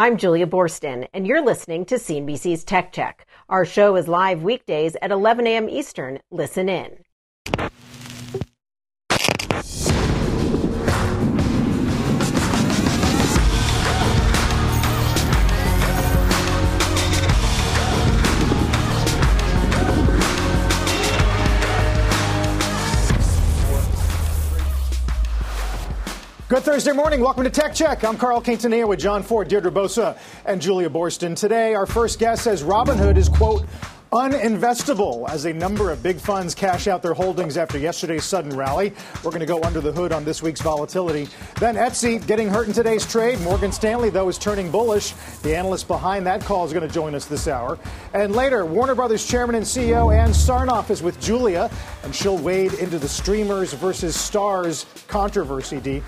I'm Julia Boorstin, and you're listening to CNBC's Tech Check. Our show is live weekdays at 11 a.m. Eastern. Listen in. Good Thursday morning. Welcome to Tech Check. I'm Carl Quintanilla with John Fort, Deirdre Bosa, and Julia Boorstin. Today, our first guest says Robinhood is, quote, uninvestable as a number of big funds cash out their holdings after yesterday's sudden rally. We're going to go under the hood on this week's volatility. Then Etsy getting hurt in today's trade. Morgan Stanley, though, is turning bullish. The analyst behind that call is going to join us this hour. And later, Warner Brothers chairman and CEO Ann Sarnoff is with Julia, and she'll wade into the streamers versus stars controversy, Dee.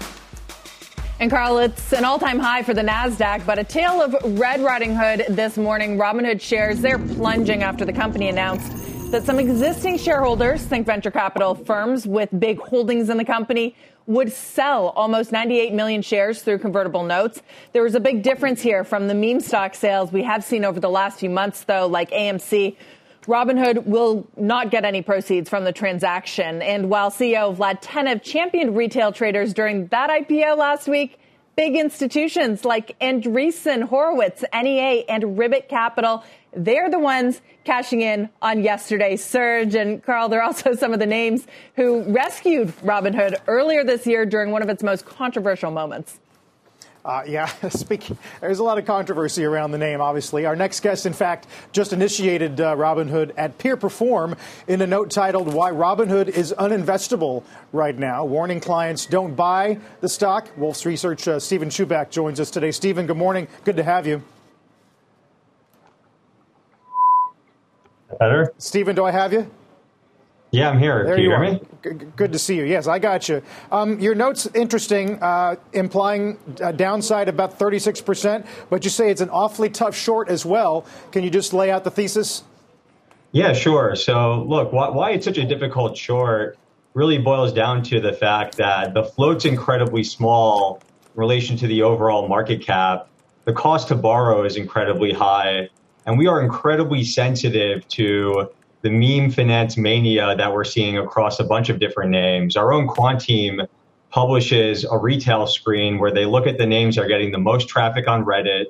And Carl, it's an all-time high for the Nasdaq, but a tale of Red Riding Hood this morning. Robinhood shares they're plunging after the company announced that some existing shareholders, think venture capital firms with big holdings in the company, would sell almost 98 million shares through convertible notes. There was a big difference here from the meme stock sales we have seen over the last few months, though, like AMC. Robinhood will not get any proceeds from the transaction. And while CEO Vlad Tenev championed retail traders during that IPO last week, big institutions like Andreessen Horowitz, NEA, and Ribbit Capital, they're the ones cashing in on yesterday's surge. And Carl, they're also some of the names who rescued Robinhood earlier this year during one of its most controversial moments. Uh, yeah, speaking, there's a lot of controversy around the name, obviously. Our next guest, in fact, just initiated uh, Robinhood at Peer Perform in a note titled Why Robinhood is Uninvestable Right Now, warning clients don't buy the stock. Wolfe's Research, uh, Steven Chubak joins us today. Steven, good morning. Good to have you. Better? Steven, do I have you? Yeah, I'm here. There Can you, you hear me? G- Good to see you. Yes, I got you. Um, your note's interesting, uh, implying a downside about 36%, but you say it's an awfully tough short as well. Can you just lay out the thesis? Yeah, sure. So, look, why, why it's such a difficult short really boils down to the fact that the float's incredibly small in relation to the overall market cap. The cost to borrow is incredibly high, and we are incredibly sensitive to the meme finance mania that we're seeing across a bunch of different names. Our own quant team publishes a retail screen where they look at the names that are getting the most traffic on Reddit.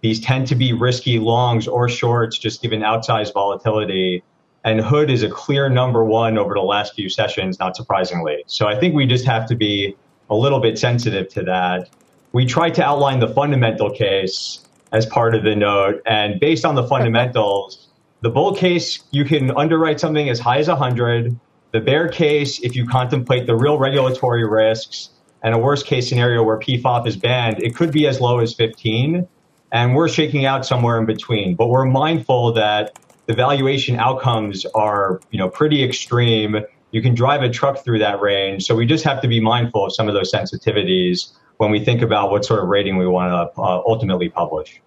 These tend to be risky longs or shorts, just given outsized volatility. And Hood is a clear number one over the last few sessions, not surprisingly. So I think we just have to be a little bit sensitive to that. We tried to outline the fundamental case as part of the note. And based on the fundamentals, the bull case, you can underwrite something as high as 100. The bear case, if you contemplate the real regulatory risks and a worst case scenario where PFOF is banned, it could be as low as 15. And we're shaking out somewhere in between. But we're mindful that the valuation outcomes are, you know, pretty extreme. You can drive a truck through that range. So we just have to be mindful of some of those sensitivities when we think about what sort of rating we want to uh, ultimately publish.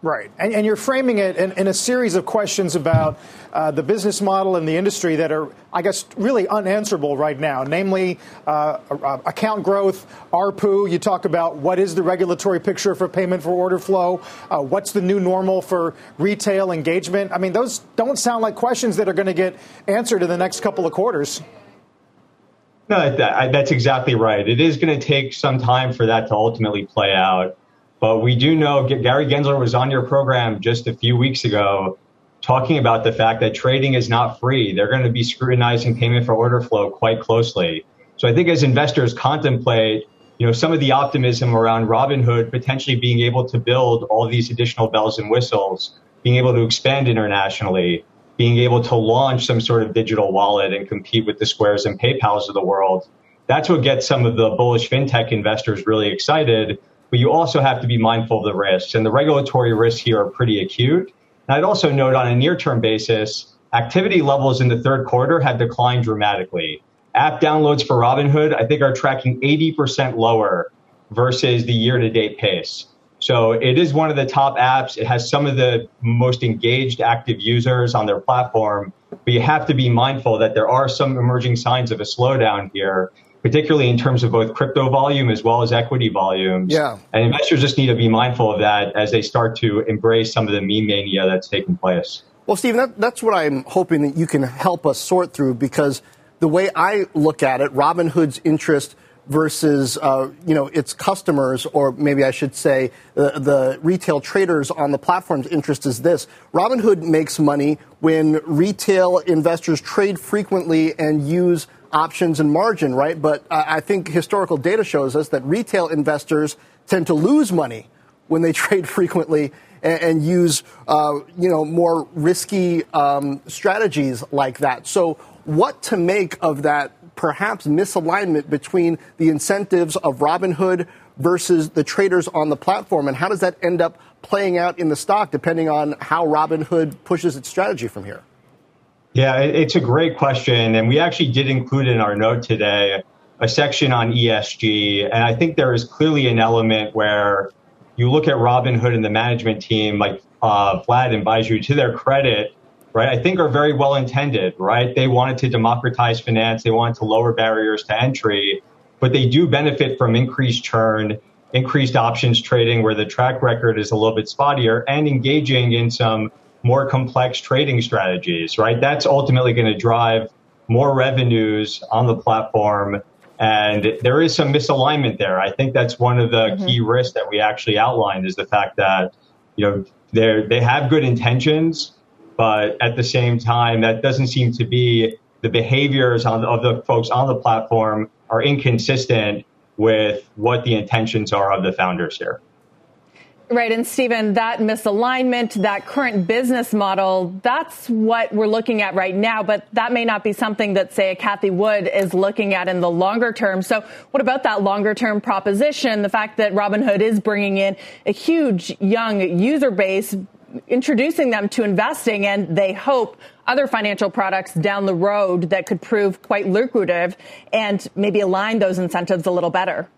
Right. And, and you're framing it in, in, a series of questions about uh, the business model and the industry that are, I guess, really unanswerable right now, namely uh, account growth, ARPU. You talk about what is the regulatory picture for payment for order flow, uh, what's the new normal for retail engagement. I mean, those don't sound like questions that are going to get answered in the next couple of quarters. No, that, that's exactly right. It is going to take some time for that to ultimately play out. But we do know Gary Gensler was on your program just a few weeks ago talking about the fact that trading is not free. They're going to be scrutinizing payment for order flow quite closely. So I think as investors contemplate, you know, some of the optimism around Robinhood potentially being able to build all these additional bells and whistles, being able to expand internationally, being able to launch some sort of digital wallet and compete with the Squares and PayPal's of the world. That's what gets some of the bullish fintech investors really excited but you also have to be mindful of the risks. And the regulatory risks here are pretty acute. And I'd also note on a near term basis, activity levels in the third quarter have declined dramatically. App downloads for Robinhood, I think, are tracking 80% lower versus the year to date pace. So it is one of the top apps. It has some of the most engaged active users on their platform, but you have to be mindful that there are some emerging signs of a slowdown here, particularly in terms of both crypto volume as well as equity volumes. Yeah. And investors just need to be mindful of that as they start to embrace some of the meme mania that's taking place. Well, Stephen, that, that's what I'm hoping that you can help us sort through because the way I look at it, Robinhood's interest – versus uh, you know its customers, or maybe I should say the, the retail traders on the platform's interest is this: Robinhood makes money when retail investors trade frequently and use options and margin, right? But uh, I think historical data shows us that retail investors tend to lose money when they trade frequently and, and use uh, you know more risky um, strategies like that. So, what to make of that perhaps misalignment between the incentives of Robinhood versus the traders on the platform? And how does that end up playing out in the stock depending on how Robinhood pushes its strategy from here? Yeah, it's a great question. And we actually did include in our note today a section on ESG. And I think there is clearly an element where you look at Robinhood and the management team, like uh, Vlad and Baiju, to their credit, right, I think are very well intended, right? They wanted to democratize finance, they wanted to lower barriers to entry, but they do benefit from increased churn, increased options trading where the track record is a little bit spottier, and engaging in some more complex trading strategies, right? That's ultimately going to drive more revenues on the platform. And there is some misalignment there. I think that's one of the mm-hmm. key risks that we actually outlined is the fact that, you know, they they have good intentions, but at the same time, that doesn't seem to be the behaviors on, of the folks on the platform are inconsistent with what the intentions are of the founders here. Right. And Stephen, that misalignment, that current business model, that's what we're looking at right now. But that may not be something that, say, a Cathie Wood is looking at in the longer term. So what about that longer term proposition? The fact that Robinhood is bringing in a huge young user base, introducing them to investing and they hope other financial products down the road that could prove quite lucrative and maybe align those incentives a little better.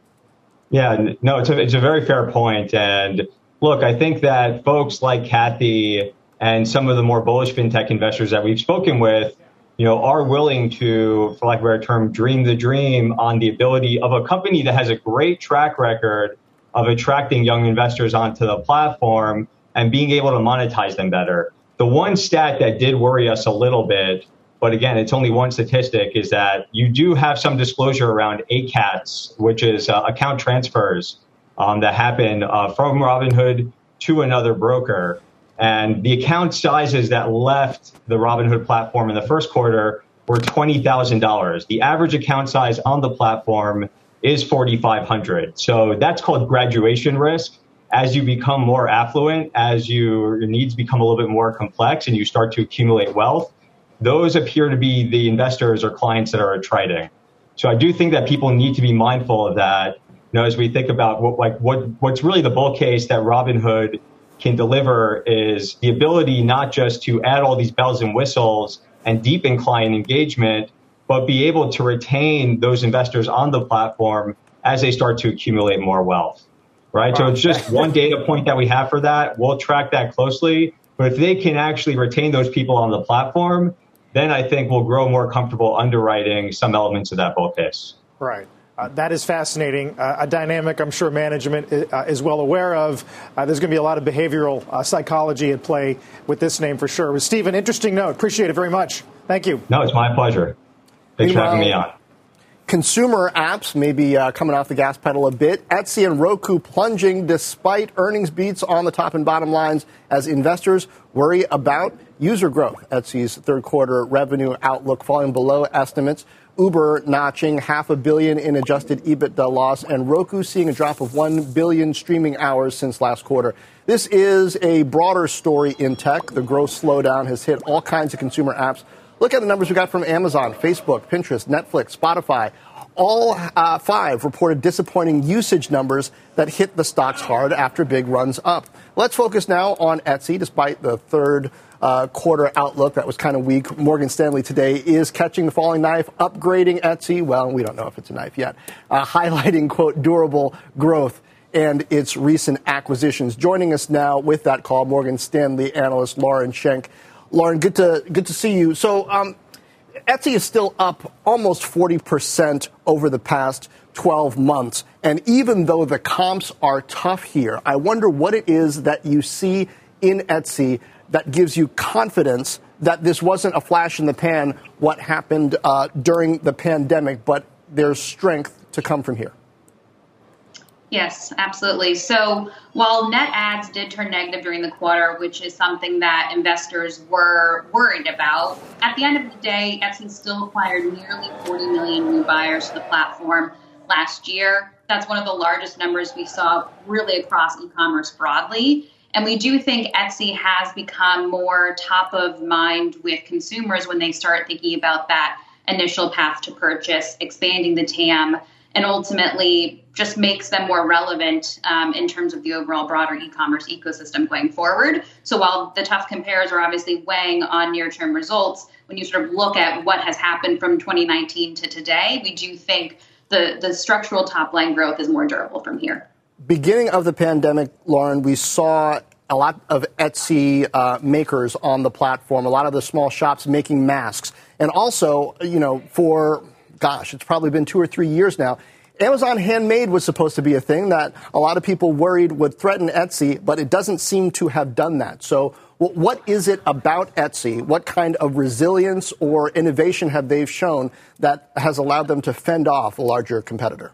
Yeah, no, it's a, it's a very fair point. And look, I think that folks like Cathie and some of the more bullish fintech investors that we've spoken with, you know, are willing to, for lack of a better term, dream the dream on the ability of a company that has a great track record of attracting young investors onto the platform and being able to monetize them better. The one stat that did worry us a little bit, but again, it's only one statistic, is that you do have some disclosure around ACATS, which is uh, account transfers um, that happen uh, from Robinhood to another broker. And the account sizes that left the Robinhood platform in the first quarter were $20,000. The average account size on the platform is 4,500. So that's called graduation risk as you become more affluent, as you, your needs become a little bit more complex and you start to accumulate wealth, those appear to be the investors or clients that are attriting. So I do think that people need to be mindful of that. You know, as we think about what, like what, what's really the bull case that Robinhood can deliver is the ability not just to add all these bells and whistles and deepen client engagement, but be able to retain those investors on the platform as they start to accumulate more wealth right? So it's just one data point that we have for that. We'll track that closely. But if they can actually retain those people on the platform, then I think we'll grow more comfortable underwriting some elements of that bull case. Right. Uh, that is fascinating. Uh, a dynamic I'm sure management is, uh, is well aware of. Uh, there's going to be a lot of behavioral uh, psychology at play with this name for sure. But Stephen, interesting note. Appreciate it very much. Thank you. No, it's my pleasure. Thanks for having me on. Consumer apps may be uh, coming off the gas pedal a bit. Etsy and Roku plunging despite earnings beats on the top and bottom lines as investors worry about user growth. Etsy's third quarter revenue outlook falling below estimates. Uber notching half a billion in adjusted EBITDA loss, and Roku seeing a drop of 1 billion streaming hours since last quarter. This is a broader story in tech. The growth slowdown has hit all kinds of consumer apps Look at the numbers we got from Amazon, Facebook, Pinterest, Netflix, Spotify. All uh, five reported disappointing usage numbers that hit the stocks hard after big runs up. Let's focus now on Etsy, despite the third uh, quarter outlook that was kind of weak. Morgan Stanley today is catching the falling knife, upgrading Etsy. Well, we don't know if it's a knife yet, uh, highlighting, quote, durable growth and its recent acquisitions. Joining us now with that call, Morgan Stanley analyst Lauren Schenk. Lauren, good to good to see you. So, um, Etsy is still up almost 40% over the past 12 months. And even though the comps are tough here, I wonder what it is that you see in Etsy that gives you confidence that this wasn't a flash in the pan, what happened uh, during the pandemic, but there's strength to come from here. Yes, absolutely. So while net adds did turn negative during the quarter, which is something that investors were worried about, at the end of the day, Etsy still acquired nearly 40 million new buyers to the platform last year. That's one of the largest numbers we saw really across e commerce broadly. And we do think Etsy has become more top of mind with consumers when they start thinking about that initial path to purchase, expanding the TAM and ultimately just makes them more relevant um, in terms of the overall broader e-commerce ecosystem going forward. So while the tough compares are obviously weighing on near-term results, when you sort of look at what has happened from 2019 to today, we do think the, the structural top line growth is more durable from here. Beginning of the pandemic, Lauren, we saw a lot of Etsy uh, makers on the platform, a lot of the small shops making masks. And also, you know, for gosh, it's probably been two or three years now. Amazon Handmade was supposed to be a thing that a lot of people worried would threaten Etsy, but it doesn't seem to have done that. So, what is it about Etsy? What kind of resilience or innovation have they shown that has allowed them to fend off a larger competitor?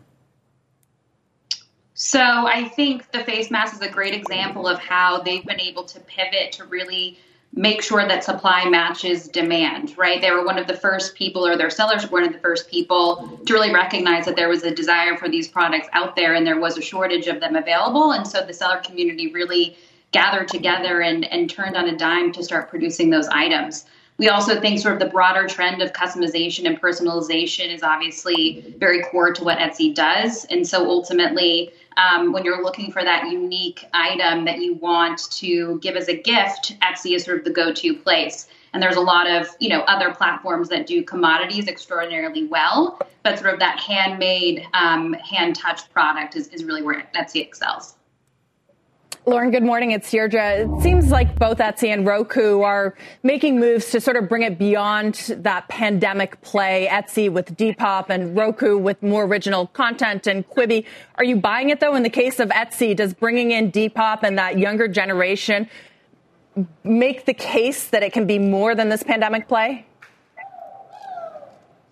So, I think the face mask is a great example of how they've been able to pivot to really make sure that supply matches demand, right? They were one of the first people, or their sellers were one of the first people to really recognize that there was a desire for these products out there and there was a shortage of them available. And so the seller community really gathered together and, and turned on a dime to start producing those items. We also think sort of the broader trend of customization and personalization is obviously very core to what Etsy does. And so ultimately, um, when you're looking for that unique item that you want to give as a gift, Etsy is sort of the go-to place. And there's a lot of you know other platforms that do commodities extraordinarily well, but sort of that handmade, um, hand-touched product is, is really where Etsy excels. Lauren, good morning. It's Deirdre. It seems like both Etsy and Roku are making moves to sort of bring it beyond that pandemic play. Etsy with Depop and Roku with more original content and Quibi. Are you buying it though? In the case of Etsy, does bringing in Depop and that younger generation make the case that it can be more than this pandemic play?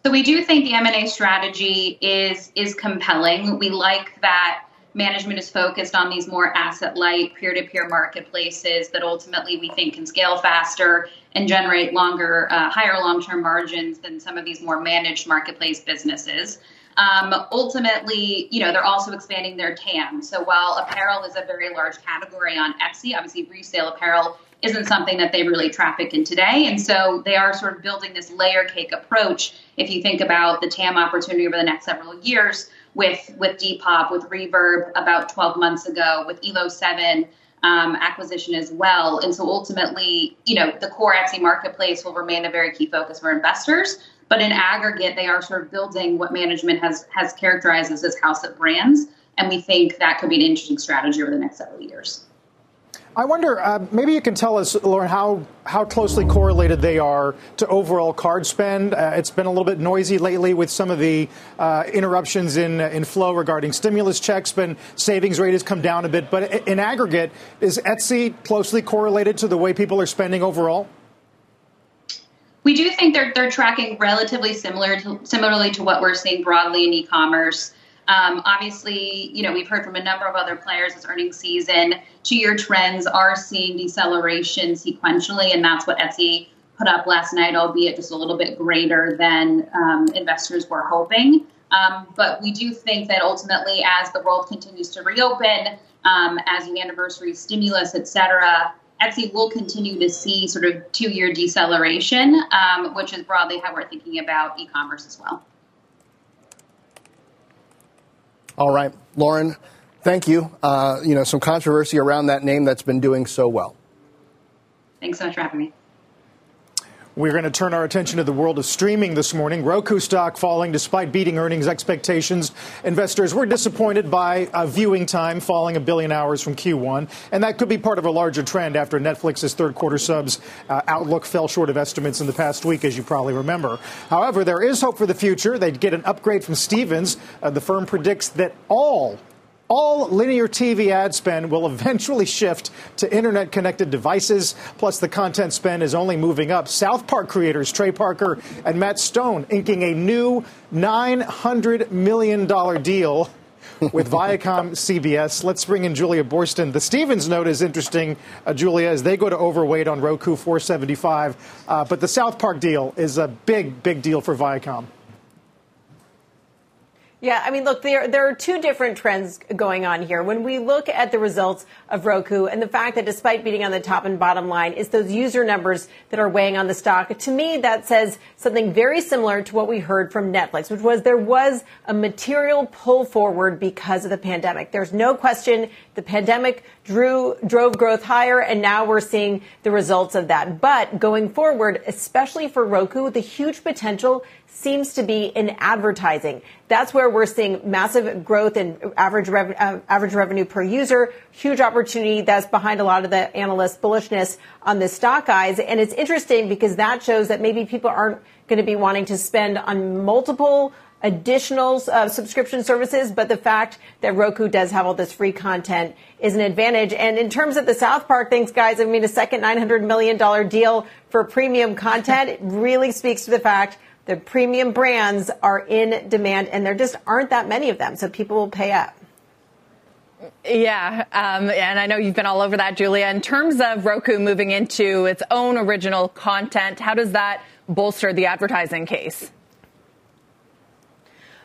So we do think the M&A strategy is is compelling. We like that management is focused on these more asset light peer to peer marketplaces that ultimately we think can scale faster and generate longer, uh, higher long term margins than some of these more managed marketplace businesses. Um, ultimately, you know, they're also expanding their TAM. So while apparel is a very large category on Etsy, obviously resale apparel isn't something that they really traffic in today. And so they are sort of building this layer cake approach. If you think about the TAM opportunity over the next several years, with with Depop, with Reverb about 12 months ago, with Elo7 um, acquisition as well. And so ultimately, you know, the core Etsy marketplace will remain a very key focus for investors. But in aggregate, they are sort of building what management has has characterized as this house of brands. And we think that could be an interesting strategy over the next several years. I wonder, uh, maybe you can tell us, Lauren, how, how closely correlated they are to overall card spend. Uh, it's been a little bit noisy lately with some of the uh, interruptions in, in flow regarding stimulus checks, but savings rate has come down a bit. But in aggregate, is Etsy closely correlated to the way people are spending overall? We do think they're, they're tracking relatively similar to, similarly to what we're seeing broadly in e-commerce. Um, obviously, you know, we've heard from a number of other players this earnings season. Two year trends are seeing deceleration sequentially, and that's what Etsy put up last night, albeit just a little bit greater than um, investors were hoping. Um, but we do think that ultimately, as the world continues to reopen, um, as the anniversary stimulus, et cetera, Etsy will continue to see sort of two year deceleration, um, which is broadly how we're thinking about e commerce as well. All right, Lauren, thank you. Uh, you know, some controversy around that name that's been doing so well. Thanks so much for having me. We're going to turn our attention to the world of streaming this morning. Roku stock falling despite beating earnings expectations. Investors were disappointed by uh, viewing time falling a billion hours from Q1, and that could be part of a larger trend after Netflix's third quarter subs uh, outlook fell short of estimates in the past week, as you probably remember. However, there is hope for the future. They'd get an upgrade from Stephens. Uh, the firm predicts that all all linear TV ad spend will eventually shift to internet connected devices. Plus, the content spend is only moving up. South Park creators Trey Parker and Matt Stone inking a new $900 million deal with Viacom CBS. Let's bring in Julia Boorstin. The Stephens note is interesting, uh, Julia, as they go to overweight on Roku 475. Uh, but the South Park deal is a big, big deal for Viacom. Yeah, I mean, look, there, there are two different trends going on here. When we look at the results of Roku and the fact that despite beating on the top and bottom line, it's those user numbers that are weighing on the stock. To me, that says something very similar to what we heard from Netflix, which was there was a material pull forward because of the pandemic. There's no question the pandemic drew, drove growth higher, and now we're seeing the results of that. But going forward, especially for Roku, the huge potential seems to be in advertising. That's where we're seeing massive growth in average, rev- uh, average revenue per user, huge opportunity that's behind a lot of the analyst bullishness on the stock guys. And it's interesting because that shows that maybe people aren't going to be wanting to spend on multiple additional uh, subscription services, but the fact that Roku does have all this free content is an advantage. And in terms of the South Park things, guys, I mean, a second $900 million deal for premium content really speaks to the fact the premium brands are in demand and there just aren't that many of them. So people will pay up. Yeah, um, and I know you've been all over that, Julia. In terms of Roku moving into its own original content, how does that bolster the advertising case?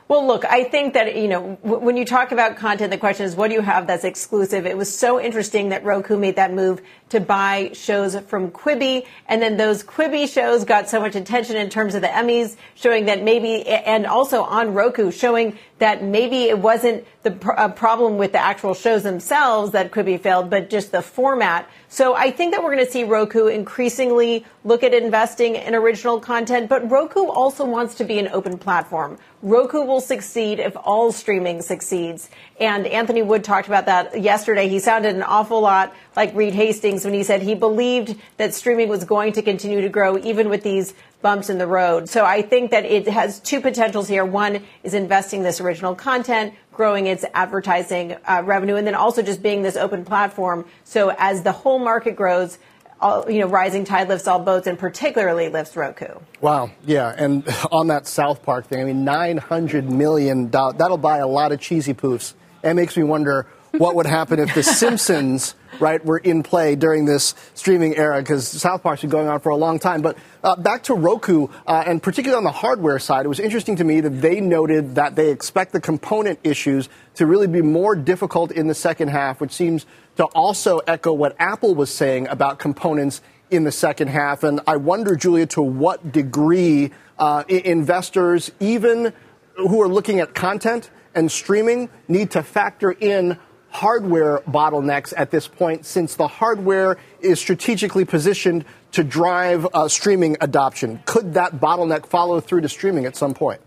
Well, look, I think that, you know, w- when you talk about content, the question is, what do you have that's exclusive? It was so interesting that Roku made that move to buy shows from Quibi. And then those Quibi shows got so much attention in terms of the Emmys, showing that maybe, and also on Roku, showing that maybe it wasn't the pr- problem with the actual shows themselves that could be failed, but just the format. So I think that we're going to see Roku increasingly look at investing in original content, but Roku also wants to be an open platform. Roku will succeed if all streaming succeeds. And Anthony Wood talked about that yesterday. He sounded an awful lot like Reed Hastings when he said he believed that streaming was going to continue to grow even with these bumps in the road. So I think that it has two potentials here. One is investing this original content, growing its advertising uh, revenue, and then also just being this open platform. So as the whole market grows, all, you know, rising tide lifts all boats, and particularly lifts Roku. Wow, yeah, and on that South Park thing, I mean, nine hundred million dollars. That'll buy a lot of cheesy poofs. It makes me wonder what would happen if The Simpsons, right, were in play during this streaming era because South Park's been going on for a long time. But uh, back to Roku, uh, and particularly on the hardware side, it was interesting to me that they noted that they expect the component issues to really be more difficult in the second half, which seems to also echo what Apple was saying about components in the second half. And I wonder, Julia, to what degree uh, investors, even who are looking at content and streaming, need to factor in hardware bottlenecks at this point since the hardware is strategically positioned to drive uh, streaming adoption. Could that bottleneck follow through to streaming at some point?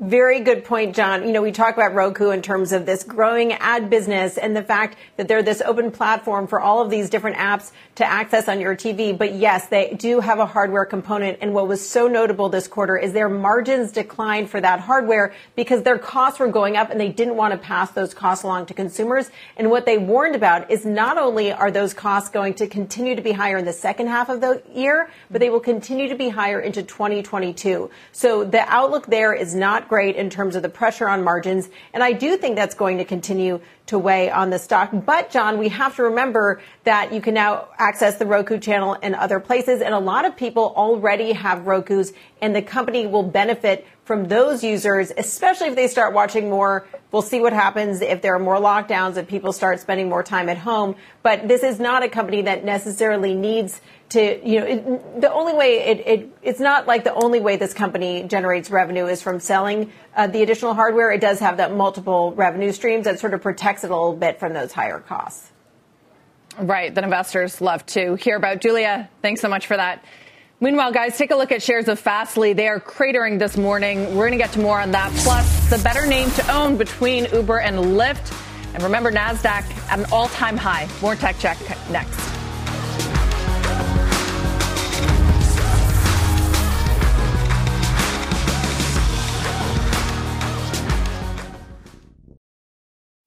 Very good point, John. You know, we talk about Roku in terms of this growing ad business and the fact that they're this open platform for all of these different apps to access on your TV. But yes, they do have a hardware component. And what was so notable this quarter is their margins declined for that hardware because their costs were going up and they didn't want to pass those costs along to consumers. And what they warned about is not only are those costs going to continue to be higher in the second half of the year, but they will continue to be higher into 2022. So the outlook there is not great in terms of the pressure on margins. And I do think that's going to continue to weigh on the stock. But John, we have to remember that you can now access the Roku channel in other places. And a lot of people already have Rokus and the company will benefit from those users, especially if they start watching more. We'll see what happens if there are more lockdowns, if people start spending more time at home. But this is not a company that necessarily needs to, you know, it, the only way it, it, it's not like the only way this company generates revenue is from selling uh, the additional hardware. It does have that multiple revenue streams that sort of protects it a little bit from those higher costs. Right, that investors love to hear about. Julia, thanks so much for that. Meanwhile, guys, take a look at shares of Fastly. They are cratering this morning. We're going to get to more on that. Plus, the better name to own between Uber and Lyft. And remember, NASDAQ at an all time high. More tech check next.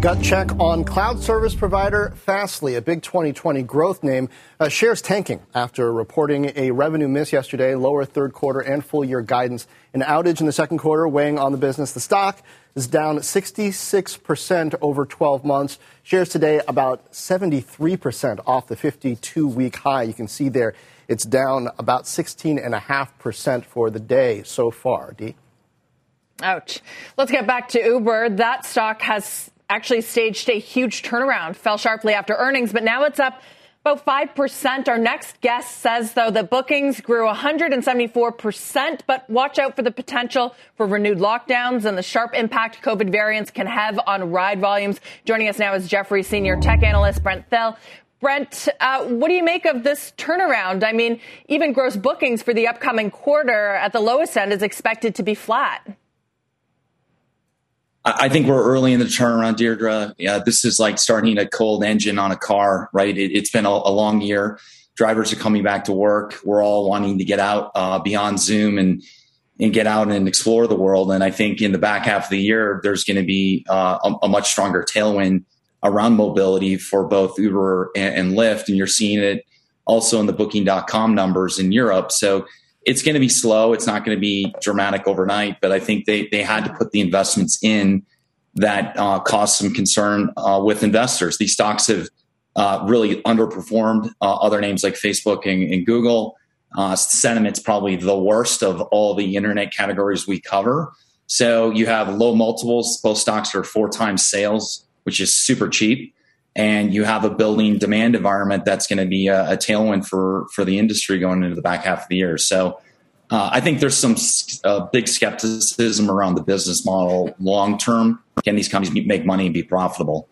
Gut check on cloud service provider Fastly, a big 2020 growth name. Uh, shares tanking after reporting a revenue miss yesterday, lower third quarter and full year guidance. An outage in the second quarter weighing on the business. The stock is down 66% over 12 months. Shares today about 73% off the 52 week high. You can see there it's down about 16.5% for the day so far. D. Ouch. Let's get back to Uber. That stock has actually staged a huge turnaround, fell sharply after earnings, but now it's up about 5%. Our next guest says, though, that bookings grew 174%, but watch out for the potential for renewed lockdowns and the sharp impact COVID variants can have on ride volumes. Joining us now is Jeffrey senior tech analyst Brent Thill. Brent, uh, what do you make of this turnaround? I mean, even gross bookings for the upcoming quarter at the lowest end is expected to be flat. I think we're early in the turnaround, Deirdre. Yeah, this is like starting a cold engine on a car, right? It, has been a, a, long year. Drivers are coming back to work. We're all wanting to get out uh, beyond Zoom and and get out and explore the world. And I think in the back half of the year, there's going to be uh, a, a, much stronger tailwind around mobility for both Uber and, and Lyft. And you're seeing it also in the Booking.com numbers in Europe. So it's going to be slow. It's not going to be dramatic overnight, but I think they, they had to put the investments in that uh, caused some concern uh, with investors. These stocks have uh, really underperformed uh, other names like Facebook and, and Google. Uh, sentiment's probably the worst of all the internet categories we cover. So you have low multiples. Both stocks are four times sales, which is super cheap and you have a building demand environment that's going to be a, a, tailwind for for the industry going into the back half of the year. So uh, I think there's some uh, big skepticism around the business model long term. Can these companies make money and be profitable?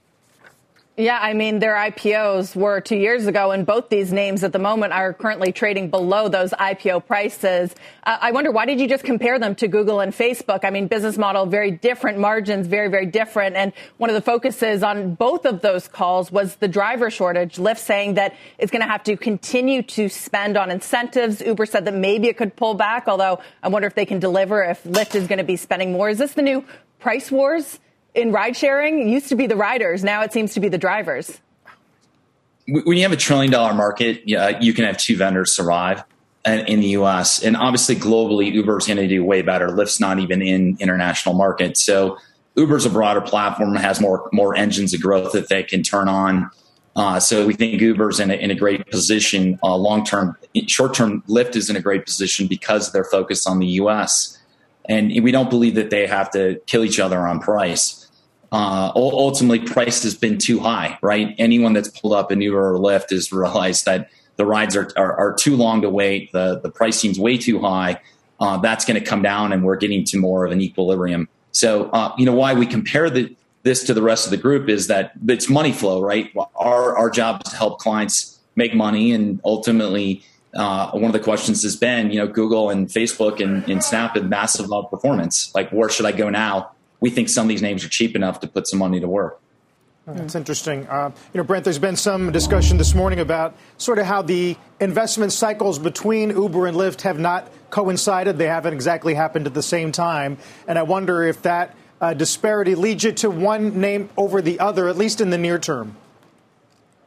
Yeah, I mean, their IPOs were two years ago, and both these names at the moment are currently trading below those IPO prices. Uh, I wonder, why did you just compare them to Google and Facebook? I mean, business model, very different, margins, very, very different. And one of the focuses on both of those calls was the driver shortage. Lyft saying that it's going to have to continue to spend on incentives. Uber said that maybe it could pull back, although I wonder if they can deliver if Lyft is going to be spending more. Is this the new price wars? In ride sharing used to be the riders. Now it seems to be the drivers. When you have a trillion dollar market, you can have two vendors survive in the US. And obviously, globally, Uber's going to do way better. Lyft's not even in international markets. So Uber's a broader platform, has more, more engines of growth that they can turn on. Uh, so we think Uber's in a, in a great position uh, long term. Short term, Lyft is in a great position because they're focused on the US. And we don't believe that they have to kill each other on price uh, ultimately price has been too high, right? Anyone that's pulled up an Uber or Lyft has realized that the rides are, are, are too long to wait, the, the price seems way too high, uh, that's going to come down and we're getting to more of an equilibrium. So, uh, you know, why we compare the, this to the rest of the group is that it's money flow, right? Our, our job is to help clients make money and ultimately uh, one of the questions has been, you know, Google and Facebook and, and Snap have massive performance. Like, where should I go now? We think some of these names are cheap enough to put some money to work. That's interesting. Uh, you know, Brent, there's been some discussion this morning about sort of how the investment cycles between Uber and Lyft have not coincided. They haven't exactly happened at the same time. And I wonder if that uh, disparity leads you to one name over the other, at least in the near term.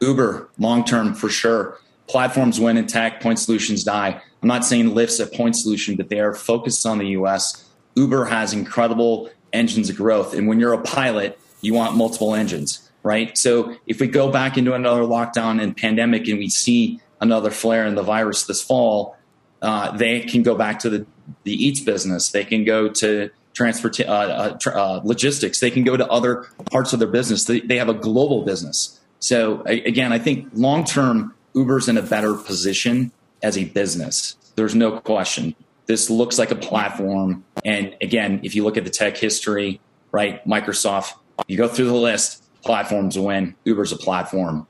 Uber, long term for sure. Platforms win in tech, point solutions die. I'm not saying Lyft's a point solution, but they are focused on the US. Uber has incredible engines of growth. And when you're a pilot, you want multiple engines right? So if we go back into another lockdown and pandemic and we see another flare in the virus this fall, uh, they can go back to the, the eats business. They can go to transport, uh, uh, uh, logistics. They can go to other parts of their business. They, they have a global business. So again, I think long term, Uber's in a better position as a business. There's no question. This looks like a platform. And again, if you look at the tech history, right, Microsoft, you go through the list, platforms win. Uber's a platform.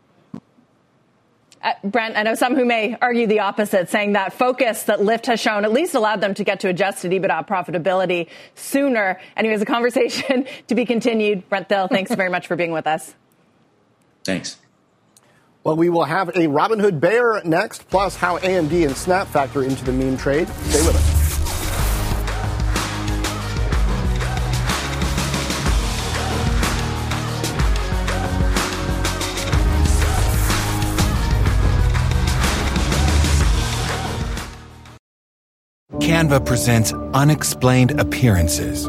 Uh, Brent, I know some who may argue the opposite, saying that focus that Lyft has shown at least allowed them to get to adjusted EBITDA profitability sooner. Anyways, a conversation to be continued. Brent Thill, thanks very much for being with us. Thanks. Well, we will have a Robinhood Bear next, plus how AMD and Snap factor into the meme trade. Stay with us. Canva presents unexplained appearances.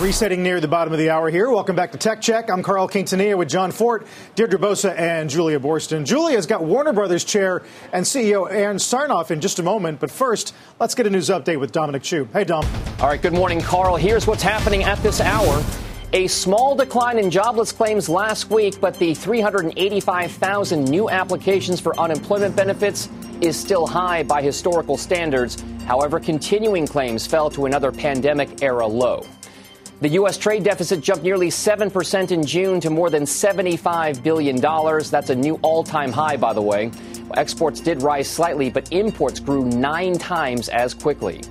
Resetting near the bottom of the hour here. Welcome back to Tech Check. I'm Carl Quintanilla with John Fort, Deirdre Bosa, and Julia Boorstin. Julia's got Warner Brothers chair and CEO Ann Sarnoff in just a moment. But first, let's get a news update with Dominic Chu. Hey, Dom. All right. Good morning, Carl. Here's what's happening at this hour. A small decline in jobless claims last week, but the 385,000 new applications for unemployment benefits is still high by historical standards. However, continuing claims fell to another pandemic era low. The U.S. trade deficit jumped nearly 7% in June to more than $75 billion. That's a new all time high, by the way. Exports did rise slightly, but imports grew nine times as quickly.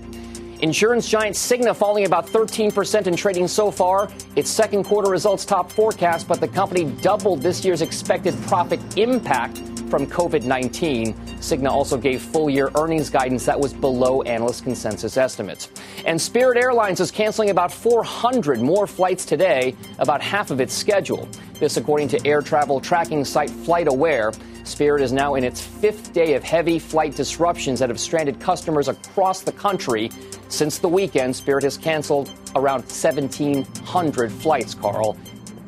Insurance giant Cigna falling about 13% in trading so far. Its second quarter results top forecast, but the company doubled this year's expected profit impact from COVID 19. Cigna also gave full year earnings guidance that was below analyst consensus estimates. And Spirit Airlines is canceling about 400 more flights today, about half of its schedule. This, according to air travel tracking site FlightAware. Spirit is now in its fifth day of heavy flight disruptions that have stranded customers across the country. Since the weekend, Spirit has canceled around 1,700 flights, Carl.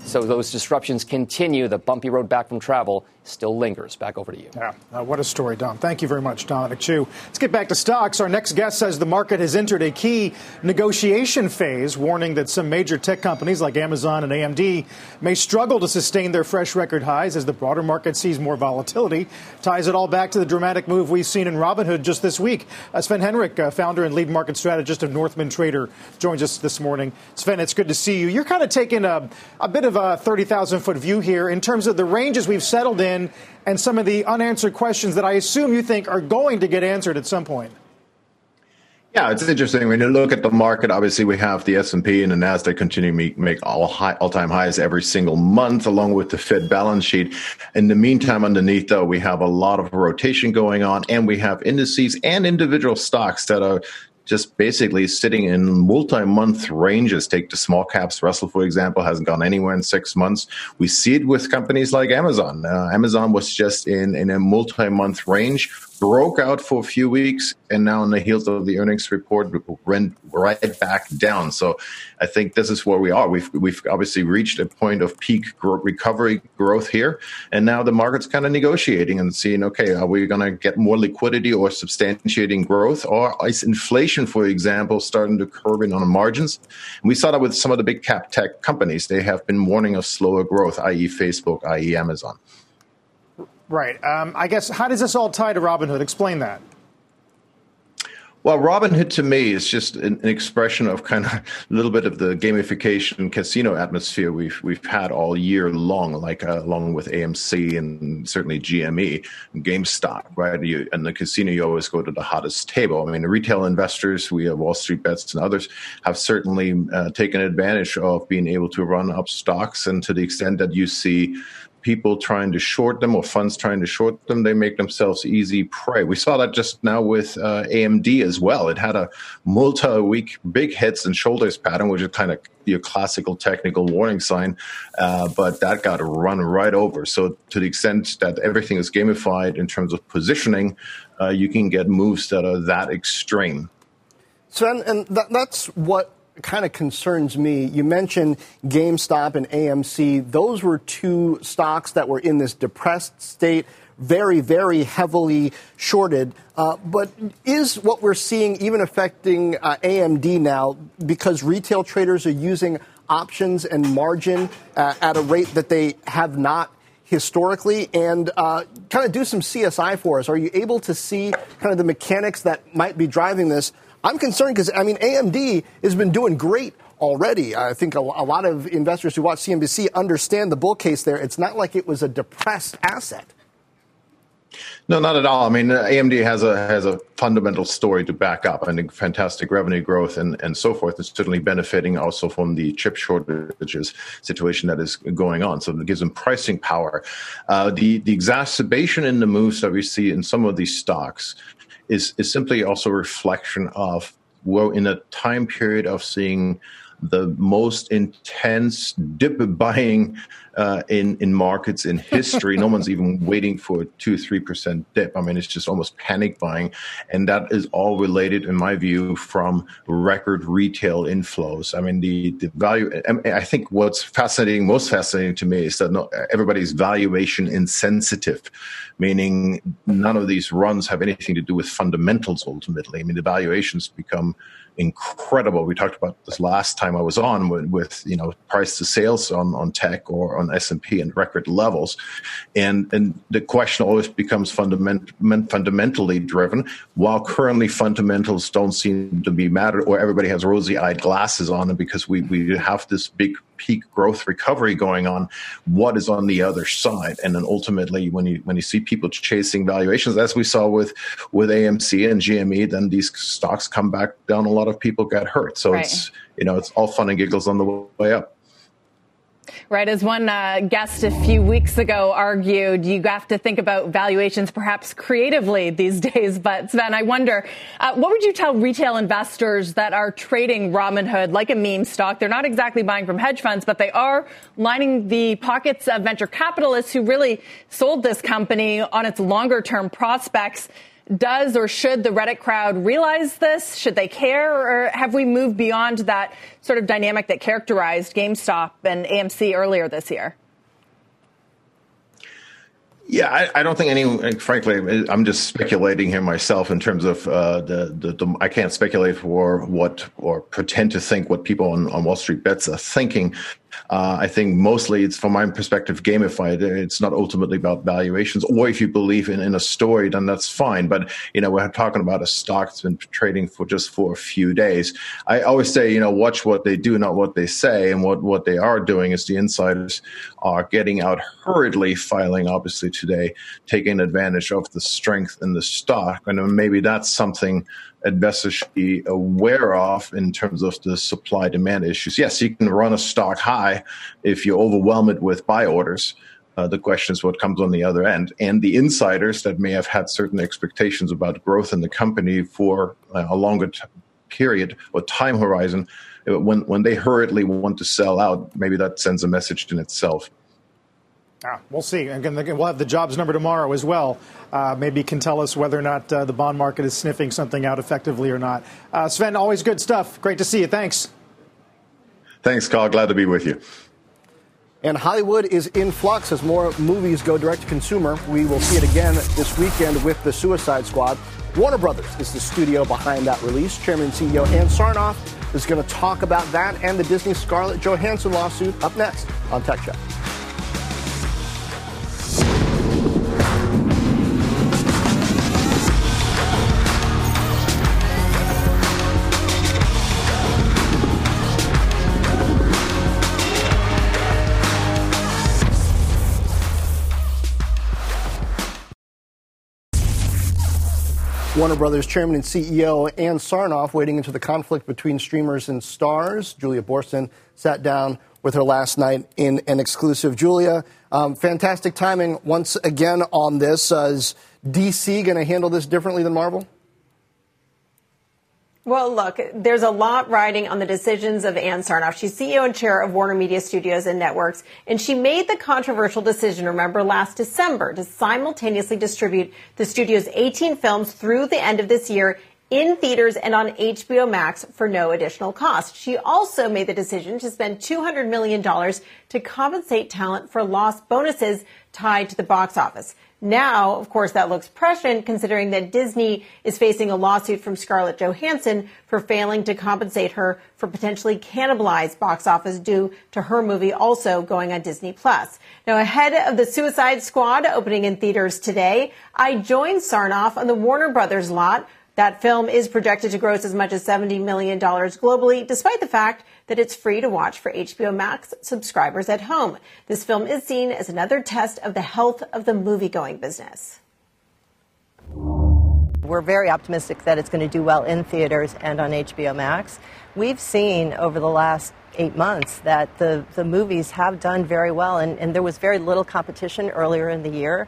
So those disruptions continue. The bumpy road back from travel still lingers. Back over to you. Yeah, uh, what a story, Dom. Thank you very much, Dominic Chu. Let's get back to stocks. Our next guest says the market has entered a key negotiation phase, warning that some major tech companies like Amazon and AMD may struggle to sustain their fresh record highs as the broader market sees more volatility. Ties it all back to the dramatic move we've seen in Robinhood just this week. Uh, Sven Henrich, uh, founder and lead market strategist of Northman Trader, joins us this morning. Sven, it's good to see you. You're kind of taking a, a bit of a 30,000 foot view here in terms of the ranges we've settled in and some of the unanswered questions that I assume you think are going to get answered at some point. Yeah, it's interesting when you look at the market. Obviously, we have the S and P and the Nasdaq continue to make, make all high, all-time highs every single month, along with the Fed balance sheet. In the meantime, underneath though, we have a lot of rotation going on, and we have indices and individual stocks that are just basically sitting in multi-month ranges. Take the small caps. Russell, for example, hasn't gone anywhere in six months. We see it with companies like Amazon. Uh, Amazon was just in, in a multi-month range broke out for a few weeks, and now on the heels of the earnings report, went right back down. So I think this is where we are. We've we've obviously reached a point of peak recovery growth here, and now the market's kind of negotiating and seeing, okay, are we going to get more liquidity or substantiating growth, or is inflation, for example, starting to curb in on margins? And we saw that with some of the big cap tech companies. They have been warning of slower growth, i.e., Facebook, i.e., Amazon. Right. Um, I guess how does this all tie to Robinhood? Explain that. Well, Robinhood to me is just an, an, expression of kind of a little bit of the gamification casino atmosphere we've we've had all year long, like uh, along with AMC and certainly GME, GameStop, right? You, and the casino, you always go to the hottest table. I mean, retail investors, we have Wall Street Bets and others, have certainly uh, taken advantage of being able to run up stocks, and to the extent that you see people trying to short them or funds trying to short them, they make themselves easy prey. We saw that just now with uh, AMD as well. It had a multi-week big heads and shoulders pattern, which is kind of your classical technical warning sign, uh, but that got run right over. So to the extent that everything is gamified in terms of positioning, uh, you can get moves that are that extreme. So, and, and that, that's what kind of concerns me. You mentioned GameStop and AMC. Those were two stocks that were in this depressed state, very, very heavily shorted. Uh, but is what we're seeing even affecting uh, AMD now because retail traders are using options and margin uh, at a rate that they have not historically and uh, kind of do some CSI for us. Are you able to see kind of the mechanics that might be driving this? I'm concerned because, I mean, AMD has been doing great already. I think a, a, lot of investors who watch CNBC understand the bull case there. It's not like it was a depressed asset. No, not at all. I mean, AMD has a has a fundamental story to back up, and fantastic revenue growth and and so forth. It's certainly benefiting also from the chip shortages situation that is going on. So it gives them pricing power. Uh, the the exacerbation in the moves that we see in some of these stocks is is simply also a reflection of we're in a time period of seeing the most intense dip buying uh, in in markets in history. no one's even waiting for a two three percent dip. I mean, it's just almost panic buying, and that is all related, in my view, from record retail inflows. I mean, the the value. I think what's fascinating, most fascinating to me, is that no, everybody's valuation insensitive, meaning none of these runs have anything to do with fundamentals. Ultimately, I mean, the valuations become incredible. We talked about this last time I was on with, with you know price to sales on, on tech or on S and P and record levels, and and the question always becomes fundament, fundamentally driven. While currently fundamentals don't seem to be matter, or everybody has rosy eyed glasses on, and because we we have this big peak growth recovery going on, what is on the other side? And then ultimately, when you when you see people chasing valuations, as we saw with with AMC and GME, then these stocks come back down. A lot of people get hurt. So right. it's you know it's all fun and giggles on the way up. Right. As one uh, guest a few weeks ago argued, you have to think about valuations perhaps creatively these days. But Sven, I wonder, uh, what would you tell retail investors that are trading Robinhood like a meme stock? They're not exactly buying from hedge funds, but they are lining the pockets of venture capitalists who really sold this company on its longer term prospects does or should the Reddit crowd realize this? Should they care? Or have we moved beyond that sort of dynamic that characterized GameStop and AMC earlier this year? Yeah, I, I, don't think any. Frankly, I'm just speculating here myself in terms of uh, the, the, the, I can't speculate for what or pretend to think what people on, on Wall Street bets are thinking. Uh, I think mostly it's from my perspective gamified. It's not ultimately about valuations. Or if you believe in, in a story, then that's fine. But you know, we're talking about a stock that's been trading for just for a few days. I always say, you know, watch what they do, not what they say. And what what they are doing is the insiders are getting out hurriedly, filing obviously today, taking advantage of the strength in the stock, and maybe that's something investors should be aware of in terms of the supply demand issues. Yes, you can run a stock high if you overwhelm it with buy orders. Uh, the question is what comes on the other end. And the insiders that may have had certain expectations about growth in the company for uh, a longer t- period or time horizon, uh, when, when they hurriedly want to sell out, maybe that sends a message in itself. Ah, we'll see. Again, we'll have the jobs number tomorrow as well. Uh, maybe can tell us whether or not uh, the bond market is sniffing something out effectively or not. Uh, Sven, always good stuff. Great to see you. Thanks. Thanks, Carl. Glad to be with you. And Hollywood is in flux as more movies go direct to consumer. We will see it again this weekend with The Suicide Squad. Warner Brothers is the studio behind that release. Chairman and CEO Ann Sarnoff is going to talk about that and the Disney Scarlett Johansson lawsuit up next on Tech Check. Warner Brothers chairman and CEO Ann Sarnoff wading into the conflict between streamers and stars. Julia Boorstin sat down with her last night in an exclusive. Julia, um, fantastic timing once again on this. Uh, is DC going to handle this differently than Marvel? Well, look, there's a lot riding on the decisions of Ann Sarnoff. She's CEO and chair of Warner Media Studios and Networks, and she made the controversial decision, remember, last December to simultaneously distribute the studio's 18 films through the end of this year in theaters and on HBO Max for no additional cost. She also made the decision to spend $200 million to compensate talent for lost bonuses tied to the box office. Now, of course, that looks prescient considering that Disney is facing a lawsuit from Scarlett Johansson for failing to compensate her for potentially cannibalized box office due to her movie also going on Disney Plus. Now, ahead of the Suicide Squad opening in theaters today, I joined Sarnoff on the Warner Brothers lot that film is projected to gross as much as $70 million globally, despite the fact that it's free to watch for HBO Max subscribers at home. This film is seen as another test of the health of the movie going business. We're very optimistic that it's going to do well in theaters and on HBO Max. We've seen over the last eight months that the, the movies have done very well, and, and there was very little competition earlier in the year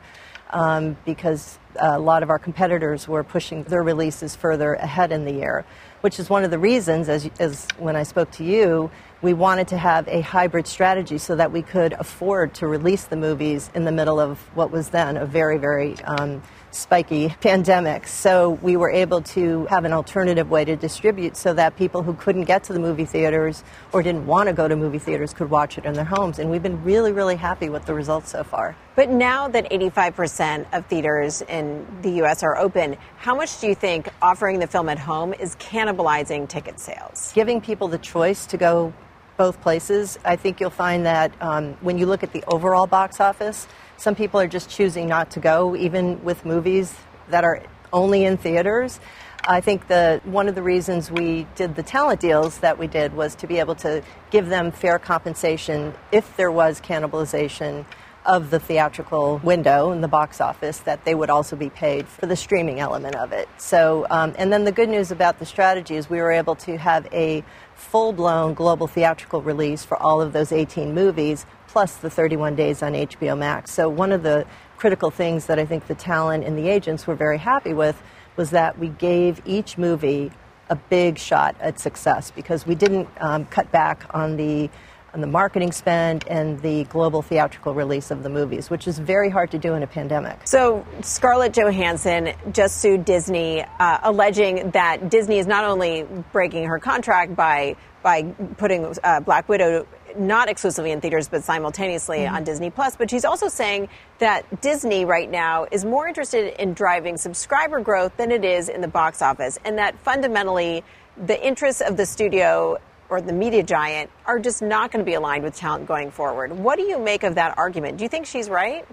um, because a lot of our competitors were pushing their releases further ahead in the year, which is one of the reasons, as, as when I spoke to you, we wanted to have a hybrid strategy so that we could afford to release the movies in the middle of what was then a very, very um, spiky pandemic. So we were able to have an alternative way to distribute so that people who couldn't get to the movie theaters or didn't want to go to movie theaters could watch it in their homes. And we've been really, really happy with the results so far. But now that 85% of theaters in the U.S. are open, how much do you think offering the film at home is cannibalizing ticket sales? Giving people the choice to go both places, I think you'll find that um, when you look at the overall box office, some people are just choosing not to go, even with movies that are only in theaters. I think the one of the reasons we did the talent deals that we did was to be able to give them fair compensation if there was cannibalization of the theatrical window in the box office that they would also be paid for the streaming element of it. So, um, and then the good news about the strategy is we were able to have a full-blown global theatrical release for all of those 18 movies plus the 31 days on HBO Max. So, one of the critical things that I think the talent and the agents were very happy with was that we gave each movie a big shot at success because we didn't um, cut back on the on the marketing spend and the global theatrical release of the movies, which is very hard to do in a pandemic. So, Scarlett Johansson just sued Disney, uh, alleging that Disney is not only breaking her contract by by putting uh, Black Widow not exclusively in theaters but simultaneously mm-hmm. on Disney Plus. But she's also saying that Disney right now is more interested in driving subscriber growth than it is in the box office, and that fundamentally the interests of the studio or the media giant are just not going to be aligned with talent going forward. What do you make of that argument? Do you think she's right?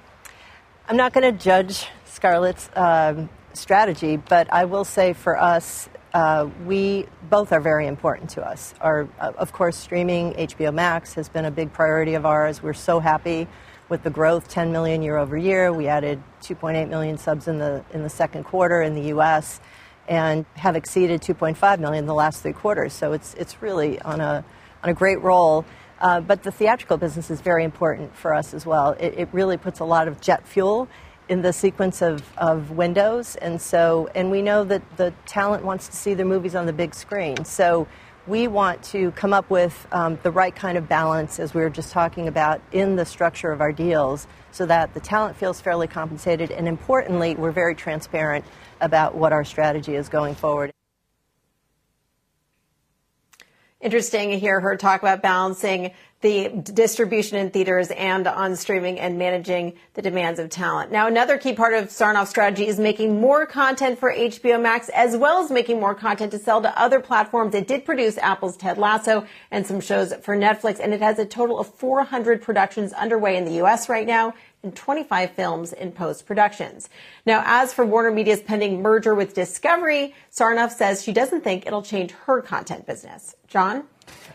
I'm not going to judge Scarlett's um, strategy, but I will say for us, uh, we both are very important to us. Our, uh, of course, streaming HBO Max has been a big priority of ours. We're so happy with the growth, 10 million year over year. We added 2.8 million subs in the in the second quarter in the U.S. and have exceeded 2.5 million the last three quarters. So it's it's really on a on a great roll. Uh, but the theatrical business is very important for us as well. It, it really puts a lot of jet fuel in the sequence of, of windows. And so, and we know that the talent wants to see their movies on the big screen. So we want to come up with um, the right kind of balance, as we were just talking about, in the structure of our deals so that the talent feels fairly compensated. And importantly, we're very transparent about what our strategy is going forward. Interesting to hear her talk about balancing the distribution in theaters and on streaming and managing the demands of talent. Now, another key part of Sarnoff's strategy is making more content for HBO Max as well as making more content to sell to other platforms. It did produce Apple's Ted Lasso and some shows for Netflix, and it has a total of 400 productions underway in the U.S. right now and 25 films in post productions. Now, as for Warner Media's pending merger with Discovery, Sarnoff says she doesn't think it'll change her content business. John?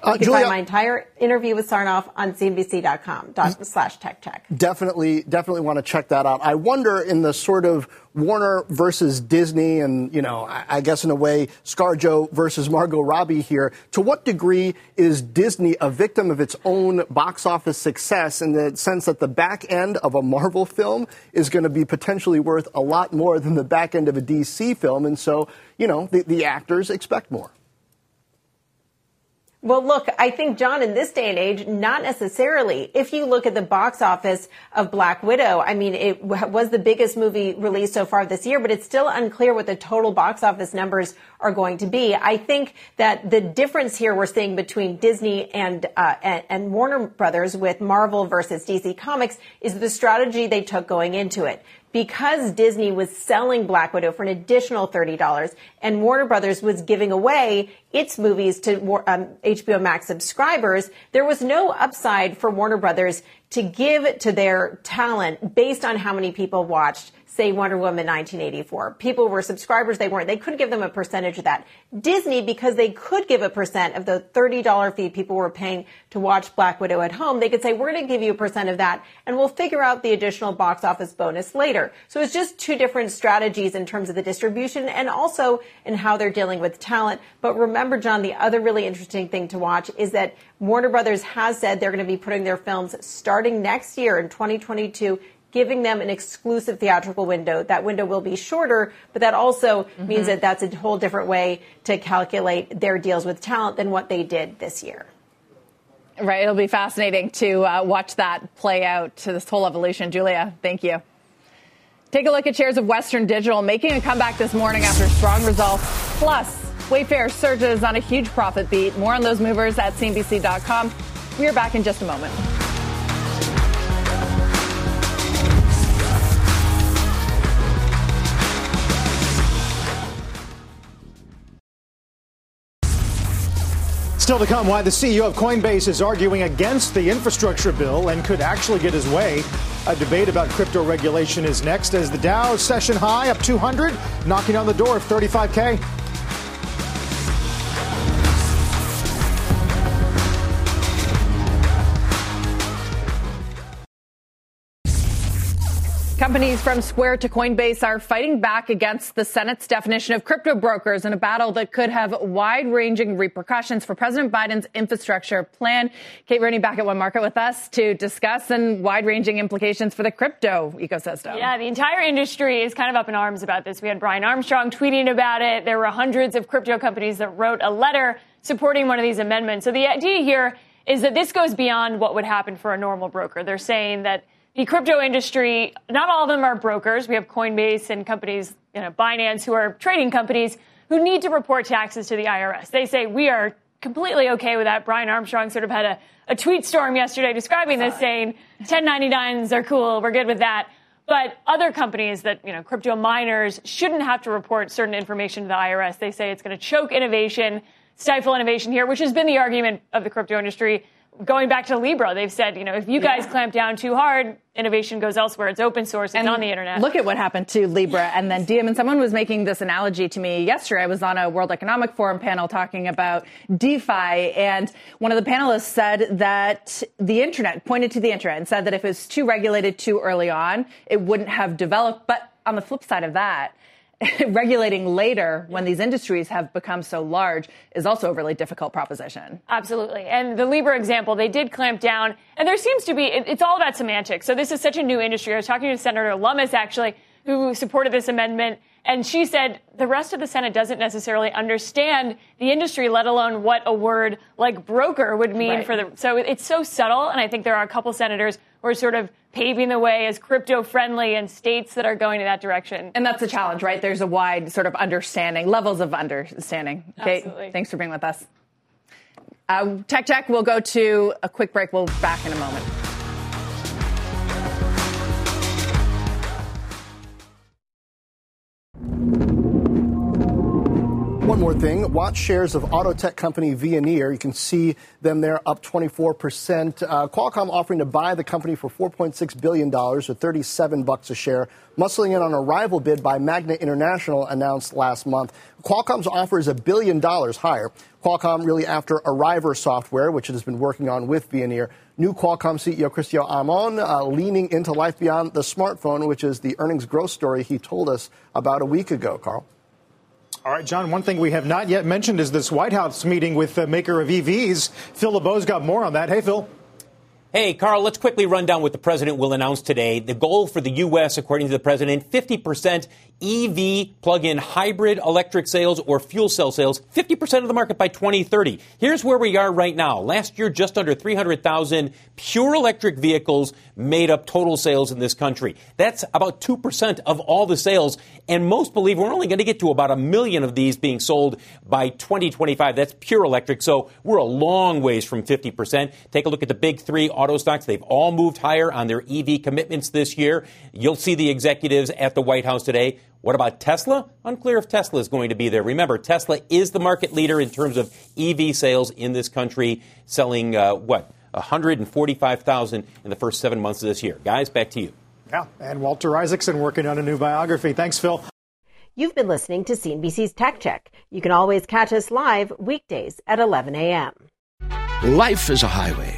Uh, you can Julia, find my entire interview with Sarnoff on CNBC.com slash tech check. Definitely, definitely want to check that out. I wonder in the sort of Warner versus Disney and, you know, I, I guess in a way, ScarJo versus Margot Robbie here, to what degree is Disney a victim of its own box office success in the sense that the back end of a Marvel film is going to be potentially worth a lot more than the back end of a DC film? And so, you know, the, the actors expect more. Well, look, I think, John, in this day and age, not necessarily. If you look at the box office of Black Widow, I mean, it was the biggest movie released so far this year, but it's still unclear what the total box office numbers are going to be. I think that the difference here we're seeing between Disney and, uh, and, and Warner Brothers with Marvel versus DC Comics is the strategy they took going into it because Disney was selling Black Widow for an additional $30 and Warner Brothers was giving away its movies to um, HBO Max subscribers, there was no upside for Warner Brothers to give to their talent based on how many people watched say Wonder Woman 1984. People were subscribers, they weren't. They couldn't give them a percentage of that. Disney, because they could give a percent of the $30 fee people were paying to watch Black Widow at home, they could say, we're going to give you a percent of that and we'll figure out the additional box office bonus later. So it's just two different strategies in terms of the distribution and also in how they're dealing with talent. But remember, John, the other really interesting thing to watch is that Warner Brothers has said they're going to be putting their films starting next year in 2022 giving them an exclusive theatrical window. That window will be shorter, but that also mm-hmm. means that that's a whole different way to calculate their deals with talent than what they did this year. Right. It'll be fascinating to uh, watch that play out to this whole evolution. Julia, thank you. Take a look at shares of Western Digital making a comeback this morning after strong results. Plus, Wayfair surges on a huge profit beat. More on those movers at CNBC.com. We are back in just a moment. Still to come, why the CEO of Coinbase is arguing against the infrastructure bill and could actually get his way. A debate about crypto regulation is next as the Dow session high up 200, knocking on the door of 35K. Companies from Square to Coinbase are fighting back against the Senate's definition of crypto brokers in a battle that could have wide ranging repercussions for President Biden's infrastructure plan. Kate Rooney back at One Market with us to discuss and wide ranging implications for the crypto ecosystem. Yeah, the entire industry is kind of up in arms about this. We had Brian Armstrong tweeting about it. There were hundreds of crypto companies that wrote a letter supporting one of these amendments. So the idea here is that this goes beyond what would happen for a normal broker. They're saying that the crypto industry, not all of them are brokers. We have Coinbase and companies, you know, Binance, who are trading companies who need to report taxes to the IRS. They say we are completely okay with that. Brian Armstrong sort of had a, a tweet storm yesterday describing this, saying 1099s are cool, we're good with that. But other companies that, you know, crypto miners shouldn't have to report certain information to the IRS. They say it's going to choke innovation, stifle innovation here, which has been the argument of the crypto industry going back to Libra, they've said, you know, if you guys yeah. clamp down too hard, innovation goes elsewhere. It's open source. It's and on the internet. Look at what happened to Libra and then Diem. And someone was making this analogy to me yesterday. I was on a World Economic Forum panel talking about DeFi, and one of the panelists said that the internet pointed to the internet and said that if it was too regulated too early on, it wouldn't have developed. But on the flip side of that, regulating later when these industries have become so large is also a really difficult proposition. Absolutely. And the Libra example, they did clamp down, and there seems to be, it, it's all about semantics. So this is such a new industry. I was talking to Senator Lummis actually, who supported this amendment. And she said the rest of the Senate doesn't necessarily understand the industry, let alone what a word like broker would mean right. for the. So it's so subtle. And I think there are a couple senators who are sort of paving the way as crypto friendly and states that are going in that direction. And that's the challenge, right? There's a wide sort of understanding, levels of understanding. Absolutely. thanks for being with us. Uh, tech check. We'll go to a quick break. We'll be back in a moment. One more thing. Watch shares of auto tech company Veoneer. You can see them there up 24%. Uh, Qualcomm offering to buy the company for $4.6 billion or 37 bucks a share, muscling in on a rival bid by Magna International announced last month. Qualcomm's offer is a billion dollars higher. Qualcomm really after Arriver Software, which it has been working on with Veoneer. New Qualcomm CEO Cristiano Amon uh, leaning into life beyond the smartphone, which is the earnings growth story he told us about a week ago, Carl. All right, John, one thing we have not yet mentioned is this White House meeting with the maker of EVs. Phil LeBeau's got more on that. Hey, Phil. Hey, Carl, let's quickly run down what the president will announce today. The goal for the U.S., according to the president, 50% EV plug-in hybrid electric sales or fuel cell sales, 50% of the market by 2030. Here's where we are right now. Last year, just under 300,000 pure electric vehicles made up total sales in this country. That's about 2% of all the sales. And most believe we're only going to get to about a million of these being sold by 2025. That's pure electric. So we're a long ways from 50%. Take a look at the big three auto stocks. They've all moved higher on their EV commitments this year. You'll see the executives at the White House today. What about Tesla? Unclear if Tesla is going to be there. Remember, Tesla is the market leader in terms of EV sales in this country, selling uh, what? 145,000 in the first seven months of this year. Guys, back to you. Yeah, and Walter Isaacson working on a new biography. Thanks, Phil. You've been listening to CNBC's Tech Check. You can always catch us live weekdays at 11 a.m. Life is a highway